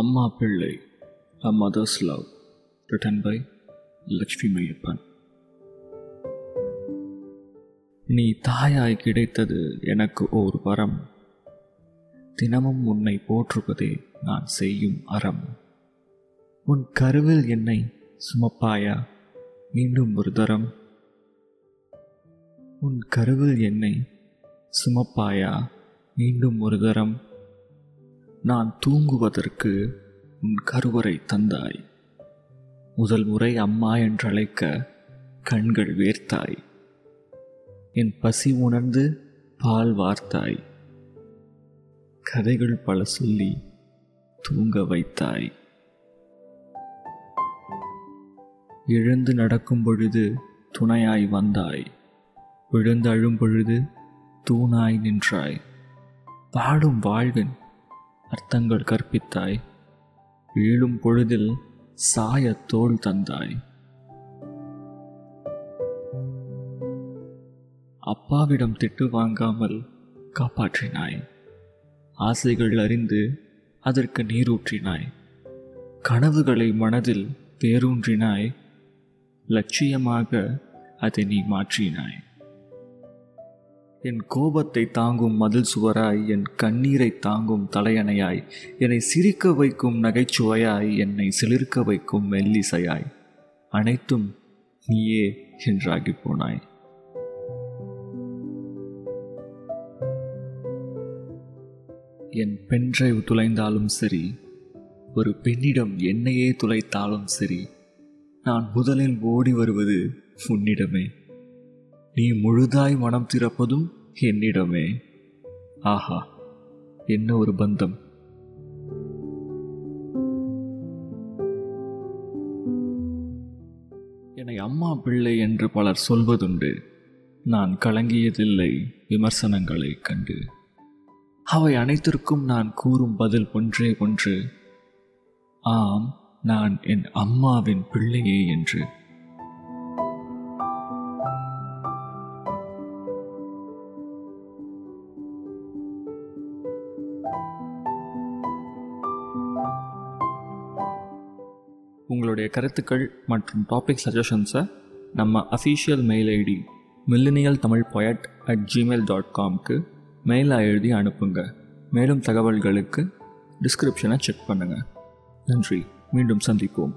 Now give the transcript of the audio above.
அம்மா பிள்ளை a mother's love written by Lakshmi Maiyappan நீ தாயாய் கிடைத்தது எனக்கு ஓர் வரம். தினமும் உன்னை போற்றுவதே நான் செய்யும் அறம். உன் கருவில் என்னை சுமப்பாயா? மீண்டும் ஒரு தரம். உன் கருவில் என்னை சுமப்பாயா? மீண்டும் ஒரு தரம். நான் தூங்குவதற்கு உன் கருவறை தந்தாய். முதல் முறை அம்மா என்றழைக்க கண்கள் வேர்த்தாய். என் பசி உணர்ந்து பால் வார்த்தாய். கதைகள் பல சொல்லி தூங்க வைத்தாய். எழுந்து நடக்கும் பொழுது துணையாய் வந்தாய். விழுந்து அழும் பொழுது தூணாய் நின்றாய். பாடும் வாழ்வின் அர்த்தங்கள் கற்பித்தாய். வீழும் பொழுதில் சாய தோல் தந்தாய். அப்பாவிடம் திட்டு வாங்காமல் காப்பாற்றினாய். ஆசைகள் அறிந்து அதற்கு நீரூற்றினாய். கனவுகளை மனதில் வேரூன்றினாய் லட்சியமாக அதை நீ மாற்றினாய். என் கோபத்தை தாங்கும் மதில் சுவராய் என் கண்ணீரை தாங்கும் தலையணையாய் என்னை சிரிக்க வைக்கும் நகைச்சுவையாய் என்னை சிலிர்க்க வைக்கும் மெல்லிசையாய் அனைத்தும் நீயே என்றாகி போனாய். என் பென்ட்ரைவ் துளைந்தாலும் சரி ஒரு பெண்ணிடம் என்னையே துளைத்தாலும் சரி நான் முதலில் ஓடி வருவது உன்னிடமே. நீ முழுதாய் மனம் திறப்பதும் என்னிடமே. ஆஹா என்ன ஒரு பந்தம். என்னை அம்மா பிள்ளை என்று பலர் சொல்வதுண்டு. நான் கலங்கியதில்லை விமர்சனங்களை கண்டு. அவை அனைத்திற்கும் நான் கூறும் பதில் ஒன்றே ஒன்று. ஆம் நான் என் அம்மாவின் பிள்ளையே என்று. உங்களுடைய கருத்துக்கள் மற்றும் டாபிக் சஜஷன்ஸை நம்ம official mail ID millennial Tamil poet at Gmail dot காம்க்கு மெயிலாக எழுதி அனுப்புங்க. மேலும் தகவல்களுக்கு டிஸ்கிரிப்ஷனை செக் பண்ணுங்கள் நன்றி. மீண்டும் சந்திப்போம்.